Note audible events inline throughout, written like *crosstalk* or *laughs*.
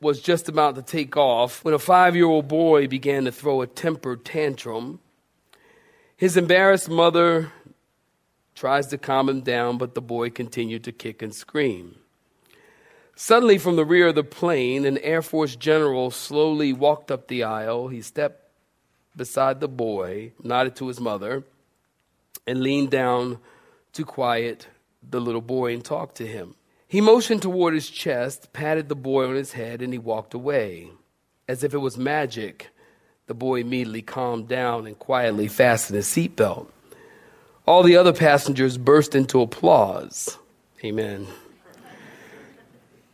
was just about to take off when a five year old boy began to throw a temper tantrum. His embarrassed mother tries to calm him down, but the boy continued to kick and scream. Suddenly, from the rear of the plane, an Air Force general slowly walked up the aisle. He stepped beside the boy, nodded to his mother, and leaned down to quiet the little boy and talk to him. He motioned toward his chest, patted the boy on his head, and he walked away. As if it was magic, the boy immediately calmed down and quietly fastened his seatbelt. All the other passengers burst into applause. Amen.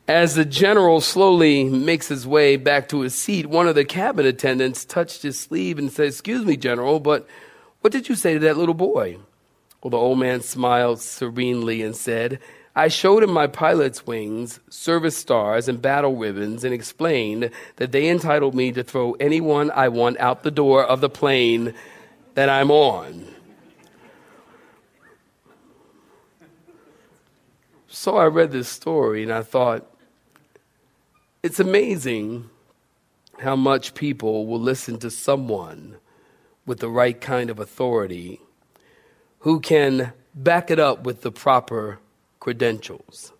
As the general slowly makes his way back to his seat, one of the cabin attendants touched his sleeve and said, Excuse me, General, but what did you say to that little boy? Well, the old man smiled serenely and said, I showed him my pilot's wings, service stars, and battle ribbons and explained that they entitled me to throw anyone I want out the door of the plane that I'm on. So I read this story and I thought, it's amazing how much people will listen to someone with the right kind of authority who can back it up with the proper credentials.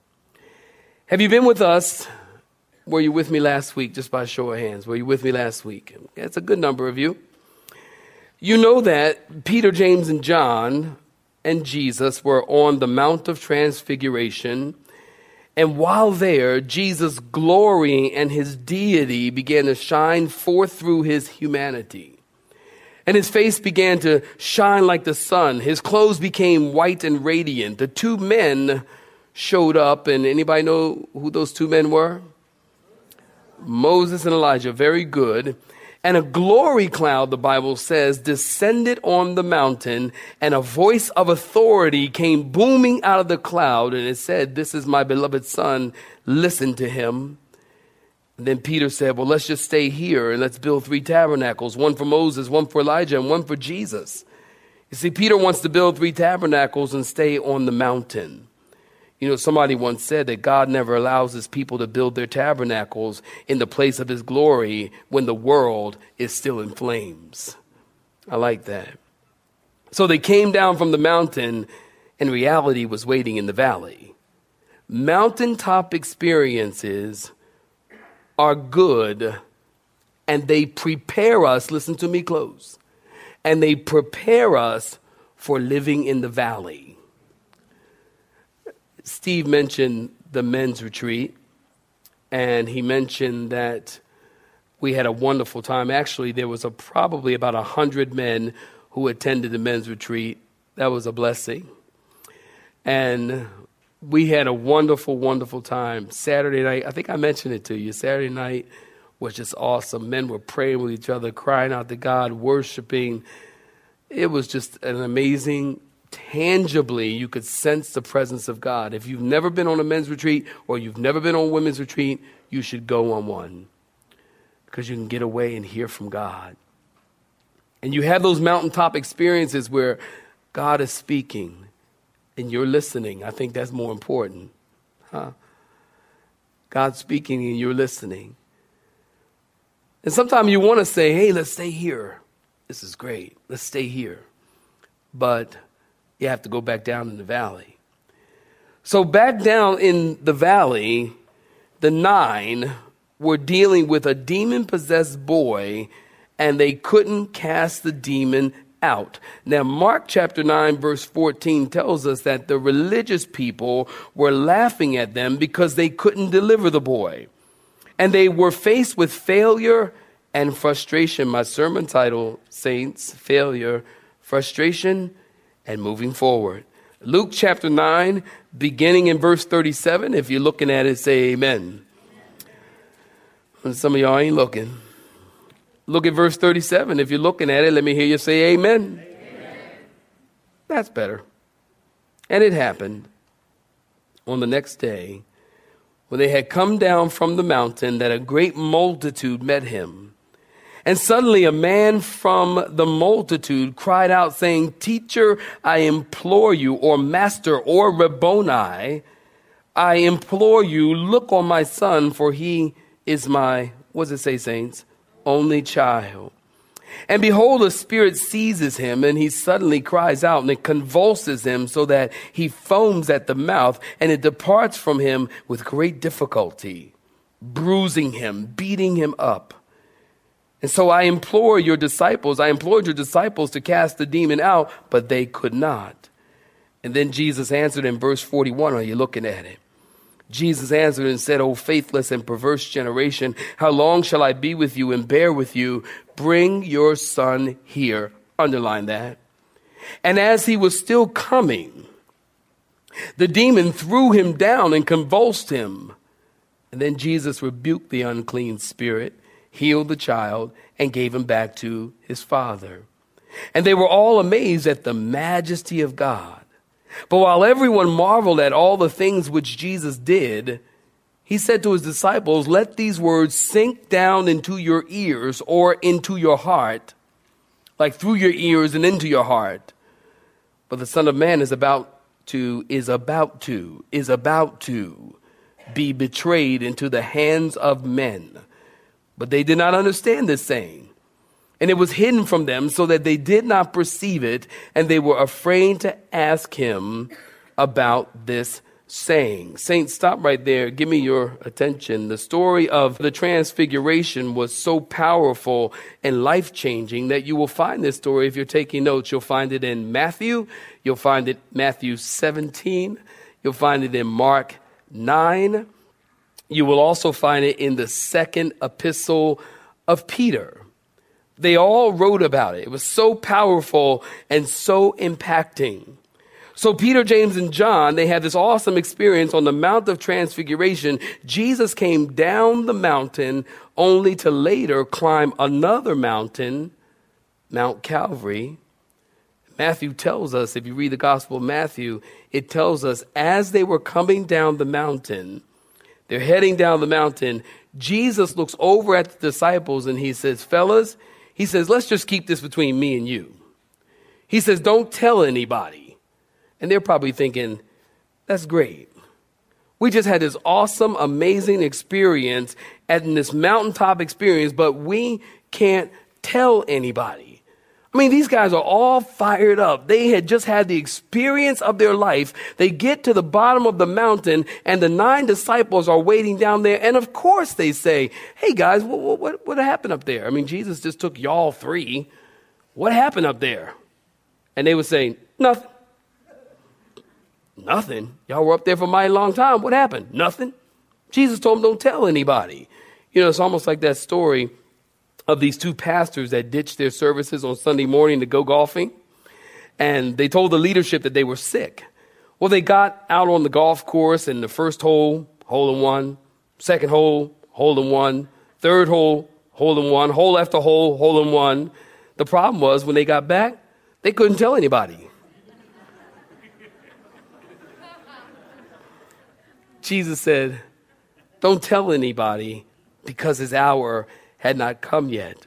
Have you been with us? Were you with me last week? Just by show of hands. Were you with me last week? It's a good number of you. You know that Peter, James, and John and Jesus were on the Mount of Transfiguration. And while there, Jesus' glory and his deity began to shine forth through his humanity and his face began to shine like the sun. His clothes became white and radiant. The two men showed up, and anybody know who those two men were? Moses and Elijah. Very good. And a glory cloud, the Bible says, descended on the mountain, and a voice of authority came booming out of the cloud, and it said, This is my beloved Son, listen to him. Then Peter said, Well, let's just stay here and let's build three tabernacles one for Moses, one for Elijah, and one for Jesus. You see, Peter wants to build three tabernacles and stay on the mountain. You know, somebody once said that God never allows his people to build their tabernacles in the place of his glory when the world is still in flames. I like that. So they came down from the mountain, and reality was waiting in the valley. Mountaintop experiences are good and they prepare us, listen to me close, and they prepare us for living in the valley. Steve mentioned the men's retreat, and he mentioned that we had a wonderful time. Actually, there was a, probably about a hundred men who attended the men's retreat. That was a blessing. And we had a wonderful, wonderful time. Saturday night, I think I mentioned it to you. Saturday night was just awesome. Men were praying with each other, crying out to God, worshiping. It was just an amazing, tangibly, you could sense the presence of God. If you've never been on a men's retreat or you've never been on a women's retreat, you should go on one because you can get away and hear from God. And you have those mountaintop experiences where God is speaking and you're listening. I think that's more important. Huh? God's speaking and you're listening. And sometimes you want to say, hey, let's stay here. This is great. Let's stay here. But you have to go back down in the valley. So, back down in the valley, the nine were dealing with a demon possessed boy and they couldn't cast the demon out. Now, Mark chapter 9, verse 14 tells us that the religious people were laughing at them because they couldn't deliver the boy. And they were faced with failure and frustration. My sermon title, Saints, Failure, Frustration, and Moving Forward. Luke chapter 9, beginning in verse 37. If you're looking at it, say amen. And some of y'all ain't looking. Look at verse 37. If you're looking at it, let me hear you say amen. amen. That's better. And it happened on the next day when they had come down from the mountain that a great multitude met him. And suddenly a man from the multitude cried out, saying, Teacher, I implore you, or Master, or Rabboni, I implore you, look on my son, for he is my, what does it say, saints? Only child. And behold, a spirit seizes him, and he suddenly cries out, and it convulses him so that he foams at the mouth, and it departs from him with great difficulty, bruising him, beating him up. And so I implore your disciples, I implored your disciples to cast the demon out, but they could not. And then Jesus answered in verse 41, are you looking at it? Jesus answered and said, O faithless and perverse generation, how long shall I be with you and bear with you? Bring your son here. Underline that. And as he was still coming, the demon threw him down and convulsed him. And then Jesus rebuked the unclean spirit, healed the child, and gave him back to his father. And they were all amazed at the majesty of God. But while everyone marveled at all the things which Jesus did, he said to his disciples, Let these words sink down into your ears or into your heart, like through your ears and into your heart. But the Son of Man is about to, is about to, is about to be betrayed into the hands of men. But they did not understand this saying and it was hidden from them so that they did not perceive it, and they were afraid to ask him about this saying. Saints, stop right there. Give me your attention. The story of the transfiguration was so powerful and life changing that you will find this story if you're taking notes. You'll find it in Matthew, you'll find it Matthew 17, you'll find it in Mark 9. You will also find it in the second epistle of Peter. They all wrote about it. It was so powerful and so impacting. So Peter, James, and John, they had this awesome experience on the Mount of Transfiguration. Jesus came down the mountain only to later climb another mountain, Mount Calvary. Matthew tells us, if you read the Gospel of Matthew, it tells us as they were coming down the mountain, they're heading down the mountain, Jesus looks over at the disciples and he says, Fellas, he says, let's just keep this between me and you. He says, don't tell anybody. And they're probably thinking, that's great. We just had this awesome, amazing experience and this mountaintop experience, but we can't tell anybody. I mean, these guys are all fired up. They had just had the experience of their life. They get to the bottom of the mountain and the nine disciples are waiting down there. And of course they say, Hey guys, what, what, what happened up there? I mean, Jesus just took y'all three. What happened up there? And they would say, Nothing. Nothing. Y'all were up there for a mighty long time. What happened? Nothing. Jesus told them, Don't tell anybody. You know, it's almost like that story of these two pastors that ditched their services on Sunday morning to go golfing. And they told the leadership that they were sick. Well, they got out on the golf course and the first hole, hole in one, second hole, hole in one, third hole, hole in one, hole after hole, hole in one. The problem was when they got back, they couldn't tell anybody. *laughs* Jesus said, Don't tell anybody because his hour had not come yet.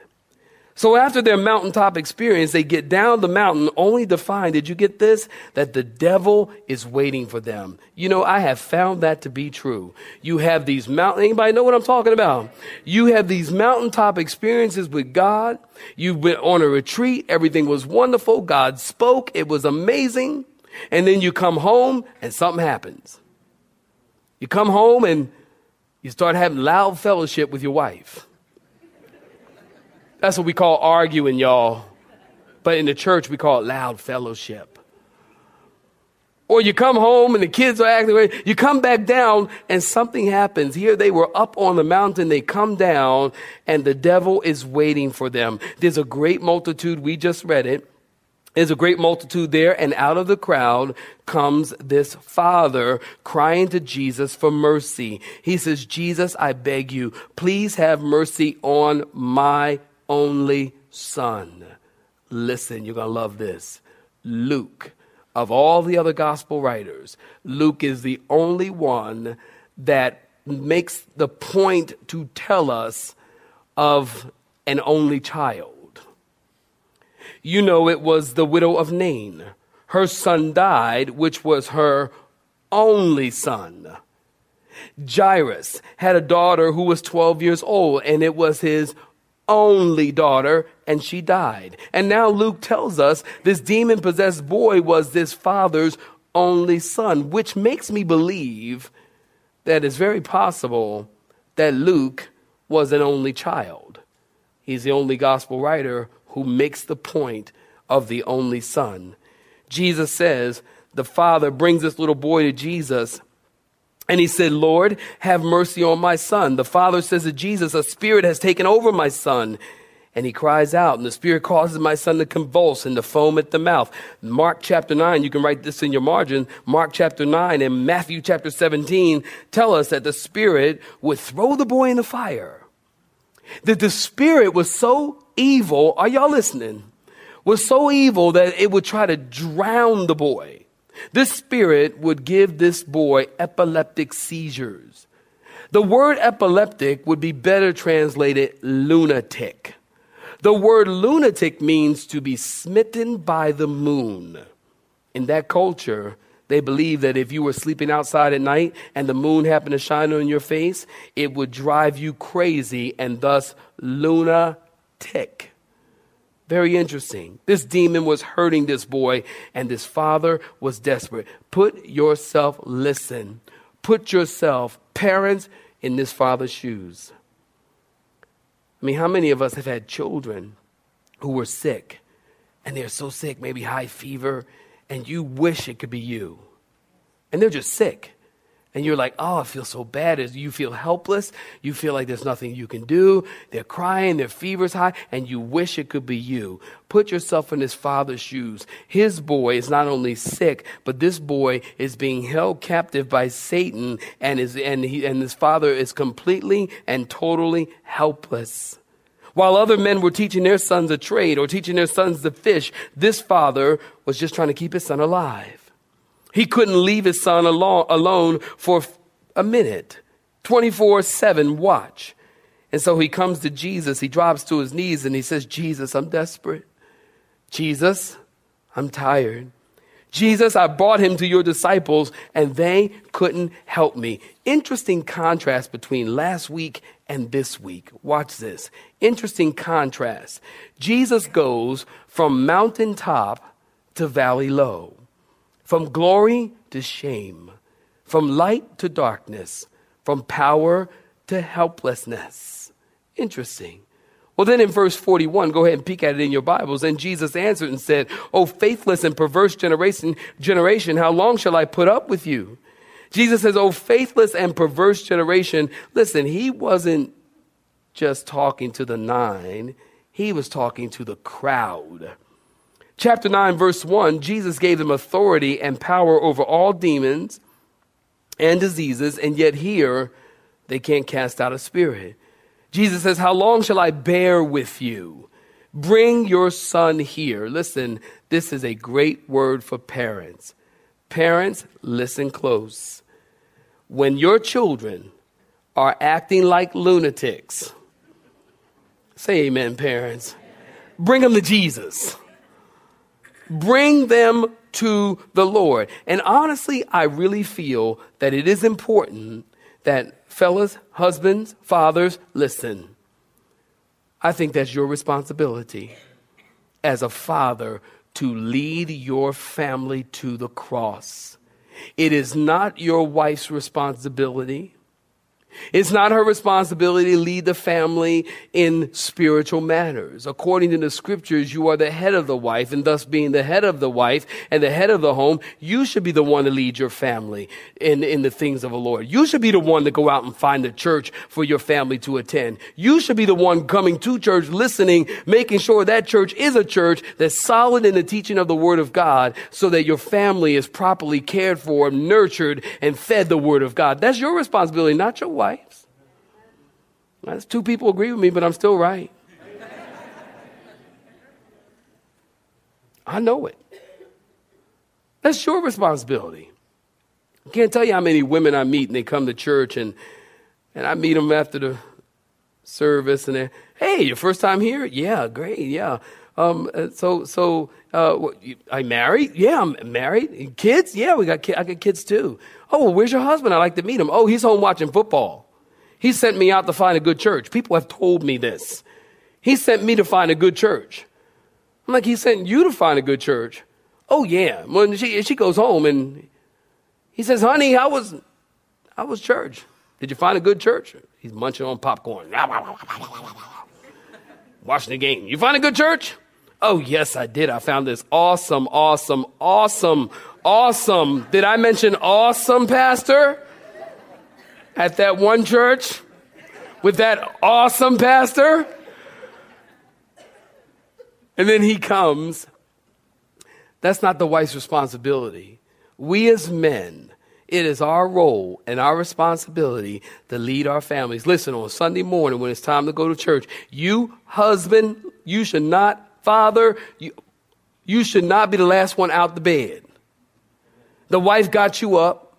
So after their mountaintop experience, they get down the mountain only to find, did you get this? That the devil is waiting for them. You know, I have found that to be true. You have these mountain, anybody know what I'm talking about? You have these mountaintop experiences with God. You've been on a retreat. Everything was wonderful. God spoke. It was amazing. And then you come home and something happens. You come home and you start having loud fellowship with your wife That's what we call arguing, y'all. But in the church, we call it loud fellowship. Or you come home and the kids are acting, you come back down and something happens. Here they were up on the mountain, they come down and the devil is waiting for them. There's a great multitude, we just read it. There's a great multitude there, and out of the crowd comes this father crying to Jesus for mercy. He says, Jesus, I beg you, please have mercy on my only son. Listen, you're going to love this. Luke of all the other gospel writers, Luke is the only one that makes the point to tell us of an only child. You know, it was the widow of Nain. Her son died, which was her only son. Jairus had a daughter who was 12 years old, and it was his only daughter, and she died. And now Luke tells us this demon possessed boy was this father's only son, which makes me believe that it's very possible that Luke was an only child. He's the only gospel writer who makes the point of the only son. Jesus says, the father brings this little boy to Jesus and he said, Lord, have mercy on my son. The father says to Jesus, a spirit has taken over my son. And he cries out, and the spirit causes my son to convulse and to foam at the mouth. Mark chapter 9, you can write this in your margin. Mark chapter 9 and Matthew chapter 17 tell us that the spirit would throw the boy in the fire. That the spirit was so evil, are y'all listening? Was so evil that it would try to drown the boy. This spirit would give this boy epileptic seizures. The word epileptic would be better translated lunatic. The word lunatic means to be smitten by the moon. In that culture, they believed that if you were sleeping outside at night and the moon happened to shine on your face, it would drive you crazy and thus lunatic. Very interesting. This demon was hurting this boy, and this father was desperate. Put yourself, listen, put yourself, parents, in this father's shoes. I mean, how many of us have had children who were sick, and they're so sick, maybe high fever, and you wish it could be you? And they're just sick and you're like, oh, I feel so bad. You feel helpless, you feel like there's nothing you can do. They're crying, their fever's high, and you wish it could be you. Put yourself in his father's shoes. His boy is not only sick, but this boy is being held captive by Satan, and his, and, he, and his father is completely and totally helpless. While other men were teaching their sons a trade or teaching their sons to fish, this father was just trying to keep his son alive. He couldn't leave his son alone, for a minute. 24 7 watch. And so he comes to Jesus. He drops to his knees and he says, Jesus, I'm desperate. Jesus, I'm tired. Jesus, I brought him to your disciples and they couldn't help me. Interesting contrast between last week and this week. Watch this. Interesting contrast. Jesus goes from mountaintop to valley low from glory to shame, from light to darkness, from power to helplessness. Interesting. Well, then in verse 41, go ahead and peek at it in your Bibles. And Jesus answered and said, O faithless and perverse generation, generation, how long shall I put up with you? Jesus says, Oh, faithless and perverse generation. Listen, he wasn't just talking to the nine, he was talking to the crowd. Chapter 9, verse 1 Jesus gave them authority and power over all demons and diseases, and yet here they can't cast out a spirit. Jesus says, How long shall I bear with you? Bring your son here. Listen, this is a great word for parents. Parents, listen close. When your children are acting like lunatics, say amen, parents. Bring them to Jesus. Bring them to the Lord. And honestly, I really feel that it is important that fellas, husbands, fathers, listen. I think that's your responsibility as a father to lead your family to the cross. It is not your wife's responsibility. It's not her responsibility to lead the family in spiritual matters. According to the scriptures, you are the head of the wife, and thus being the head of the wife and the head of the home, you should be the one to lead your family in, in the things of the Lord. You should be the one to go out and find a church for your family to attend. You should be the one coming to church, listening, making sure that church is a church that's solid in the teaching of the Word of God so that your family is properly cared for, nurtured, and fed the Word of God. That's your responsibility, not your wife. That's two people agree with me, but I'm still right. I know it. That's your responsibility. I can't tell you how many women I meet and they come to church and, and I meet them after the service and they, hey, your first time here? Yeah, great, yeah. Um, uh, so, so, uh, what, you, I married? Yeah, I'm married. Kids? Yeah, we got, ki- I got kids too. Oh, well, where's your husband? I'd like to meet him. Oh, he's home watching football. He sent me out to find a good church. People have told me this. He sent me to find a good church. I'm like, he sent you to find a good church. Oh yeah. When she she goes home and he says, honey, how was how was church? Did you find a good church? He's munching on popcorn. *laughs* Watching the game. You find a good church? Oh yes, I did. I found this awesome, awesome, awesome, awesome. Did I mention awesome, Pastor? at that one church with that awesome pastor. And then he comes. That's not the wife's responsibility. We as men, it is our role and our responsibility to lead our families. Listen, on Sunday morning when it's time to go to church, you, husband, you should not, father, you, you should not be the last one out the bed. The wife got you up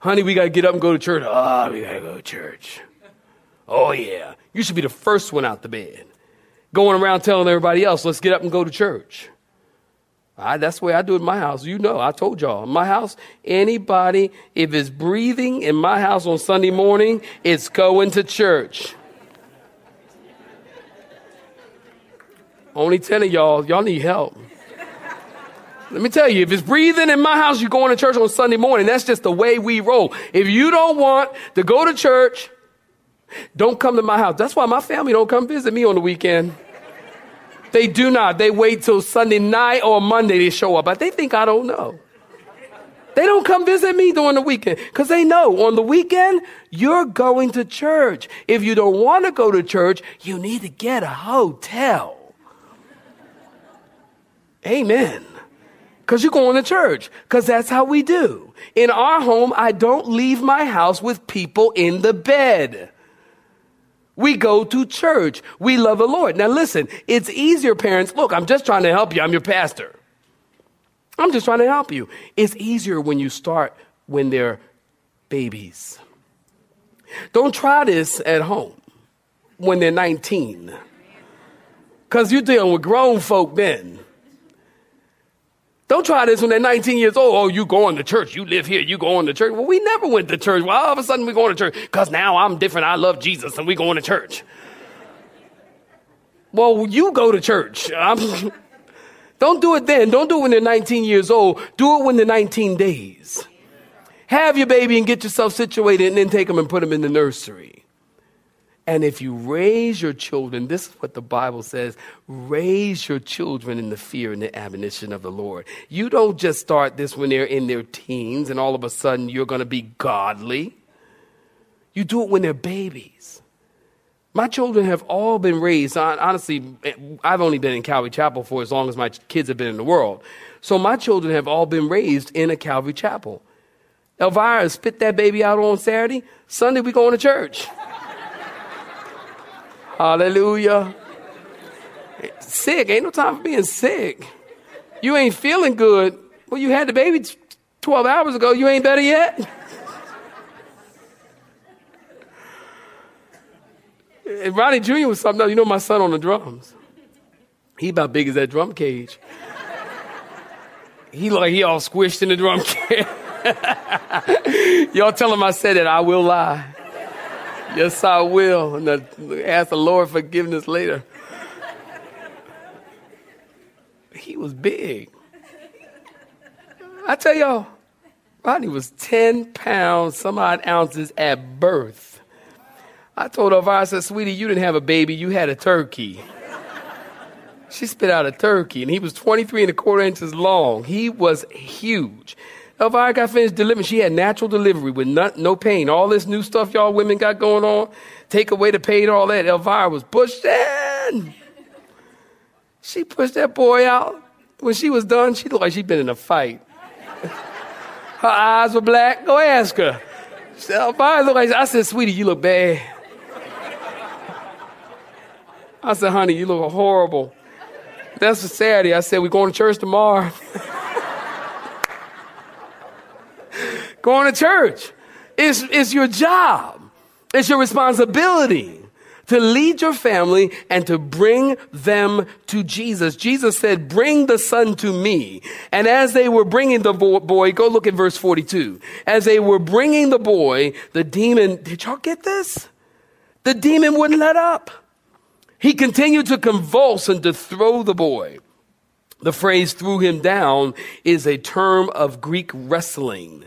honey, we got to get up and go to church. Oh, we got to go to church. Oh, yeah. You should be the first one out the bed. Going around telling everybody else, let's get up and go to church. I, that's the way I do it in my house. You know, I told y'all. In my house, anybody, if it's breathing in my house on Sunday morning, it's going to church. Only 10 of y'all, y'all need help. Let me tell you, if it's breathing in my house, you're going to church on Sunday morning. That's just the way we roll. If you don't want to go to church, don't come to my house. That's why my family don't come visit me on the weekend. They do not. They wait till Sunday night or Monday to show up. But they think I don't know. They don't come visit me during the weekend because they know on the weekend you're going to church. If you don't want to go to church, you need to get a hotel. Amen. Because you're going to church. Because that's how we do. In our home, I don't leave my house with people in the bed. We go to church. We love the Lord. Now listen, it's easier, parents. Look, I'm just trying to help you. I'm your pastor. I'm just trying to help you. It's easier when you start when they're babies. Don't try this at home when they're 19. Because you're dealing with grown folk then. Don't try this when they're 19 years old. Oh, you going to church. You live here. You going to church. Well, we never went to church. Well, all of a sudden we going to church because now I'm different. I love Jesus and we going to church. Well, you go to church. *laughs* don't do it then. Don't do it when they're 19 years old. Do it when they're 19 days. Have your baby and get yourself situated and then take them and put them in the nursery. And if you raise your children, this is what the Bible says raise your children in the fear and the admonition of the Lord. You don't just start this when they're in their teens and all of a sudden you're going to be godly. You do it when they're babies. My children have all been raised. Honestly, I've only been in Calvary Chapel for as long as my kids have been in the world. So my children have all been raised in a Calvary Chapel. Elvira spit that baby out on Saturday. Sunday, we going to church. Hallelujah. Sick. Ain't no time for being sick. You ain't feeling good. Well, you had the baby 12 hours ago. You ain't better yet? And Ronnie Jr. was something else. You know my son on the drums. He about big as that drum cage. He like he all squished in the drum *laughs* cage. Y'all tell him I said it. I will lie. Yes, I will. And ask the Lord forgiveness later. He was big. I tell y'all, Rodney was 10 pounds, some odd ounces at birth. I told Elvira, I said, sweetie, you didn't have a baby, you had a turkey. She spit out a turkey, and he was 23 and a quarter inches long. He was huge. Elvira got finished delivering. She had natural delivery with not, no pain. All this new stuff y'all women got going on, take away the pain, all that. Elvira was pushing. She pushed that boy out. When she was done, she looked like she'd been in a fight. *laughs* her eyes were black. Go ask her. She said, Elvira looked like, I said, sweetie, you look bad. I said, honey, you look horrible. That's for Saturday. I said, we're going to church tomorrow. *laughs* going to church. It's, it's your job. It's your responsibility to lead your family and to bring them to Jesus. Jesus said, bring the son to me. And as they were bringing the boy, go look at verse 42. As they were bringing the boy, the demon, did y'all get this? The demon wouldn't let up. He continued to convulse and to throw the boy. The phrase threw him down is a term of Greek wrestling,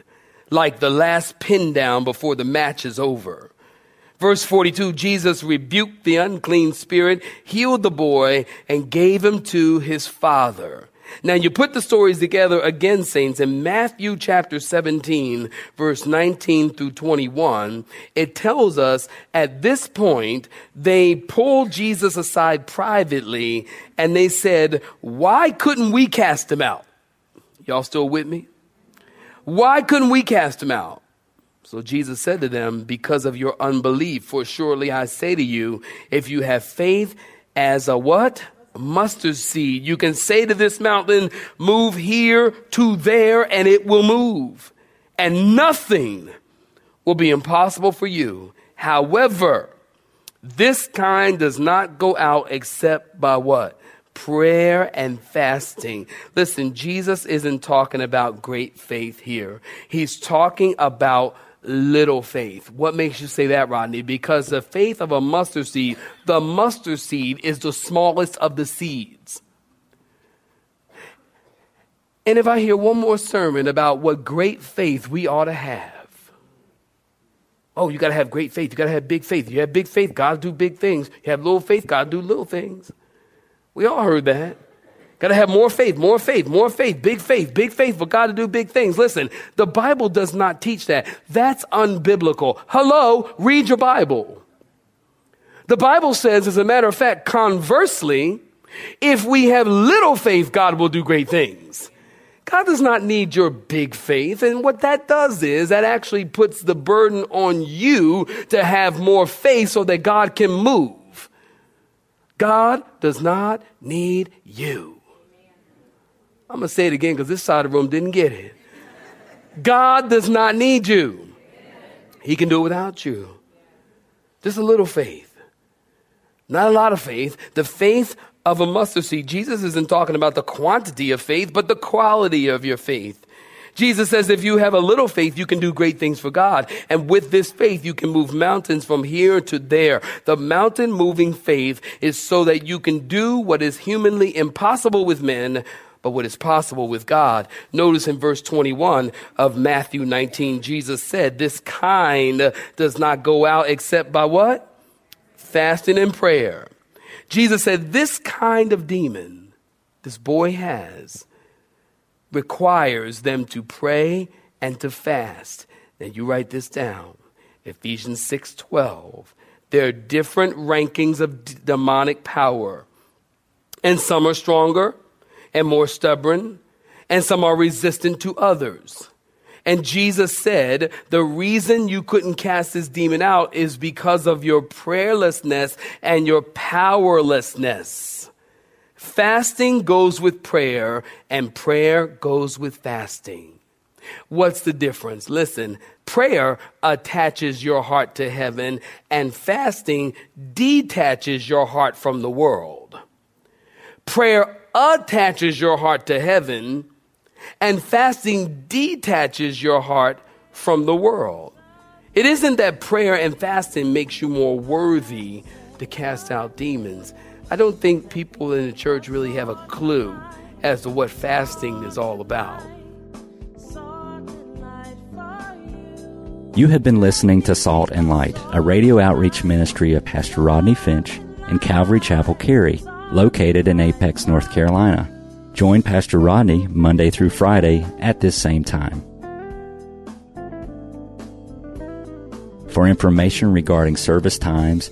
like the last pin down before the match is over. Verse 42, Jesus rebuked the unclean spirit, healed the boy, and gave him to his father. Now you put the stories together again, saints, in Matthew chapter 17, verse 19 through 21, it tells us at this point, they pulled Jesus aside privately and they said, why couldn't we cast him out? Y'all still with me? Why couldn't we cast him out? So Jesus said to them, because of your unbelief, for surely I say to you, if you have faith as a what? mustard seed. You can say to this mountain, move here to there, and it will move. And nothing will be impossible for you. However, this kind does not go out except by what? Prayer and fasting. Listen, Jesus isn't talking about great faith here. He's talking about little faith. What makes you say that, Rodney? Because the faith of a mustard seed, the mustard seed is the smallest of the seeds. And if I hear one more sermon about what great faith we ought to have, oh, you got to have great faith. You got to have big faith. You have big faith, God do big things. You have little faith, God do little things. We all heard that. Got to have more faith, more faith, more faith, big faith, big faith for God to do big things. Listen, the Bible does not teach that. That's unbiblical. Hello, read your Bible. The Bible says, as a matter of fact, conversely, if we have little faith, God will do great things. God does not need your big faith. And what that does is that actually puts the burden on you to have more faith so that God can move. God does not need you. I'm going to say it again because this side of the room didn't get it. God does not need you, He can do it without you. Just a little faith. Not a lot of faith. The faith of a mustard seed. Jesus isn't talking about the quantity of faith, but the quality of your faith. Jesus says if you have a little faith, you can do great things for God. And with this faith, you can move mountains from here to there. The mountain moving faith is so that you can do what is humanly impossible with men but what is possible with God. Notice in verse 21 of Matthew 19, Jesus said, This kind does not go out except by what? Fasting and prayer. Jesus said, This kind of demon this boy has requires them to pray and to fast. Now you write this down. Ephesians 6:12. There are different rankings of d- demonic power. And some are stronger and more stubborn, and some are resistant to others. And Jesus said, the reason you couldn't cast this demon out is because of your prayerlessness and your powerlessness. Fasting goes with prayer, and prayer goes with fasting. What's the difference? Listen, prayer attaches your heart to heaven, and fasting detaches your heart from the world. Prayer attaches your heart to heaven, and fasting detaches your heart from the world. It isn't that prayer and fasting makes you more worthy to cast out demons. I don't think people in the church really have a clue as to what fasting is all about. You. Have been listening to Salt and Light, a radio outreach ministry of Pastor Rodney Finch in Calvary Chapel, Cary, located in Apex, North Carolina. Join Pastor Rodney Monday through Friday at this same time. For information regarding service times,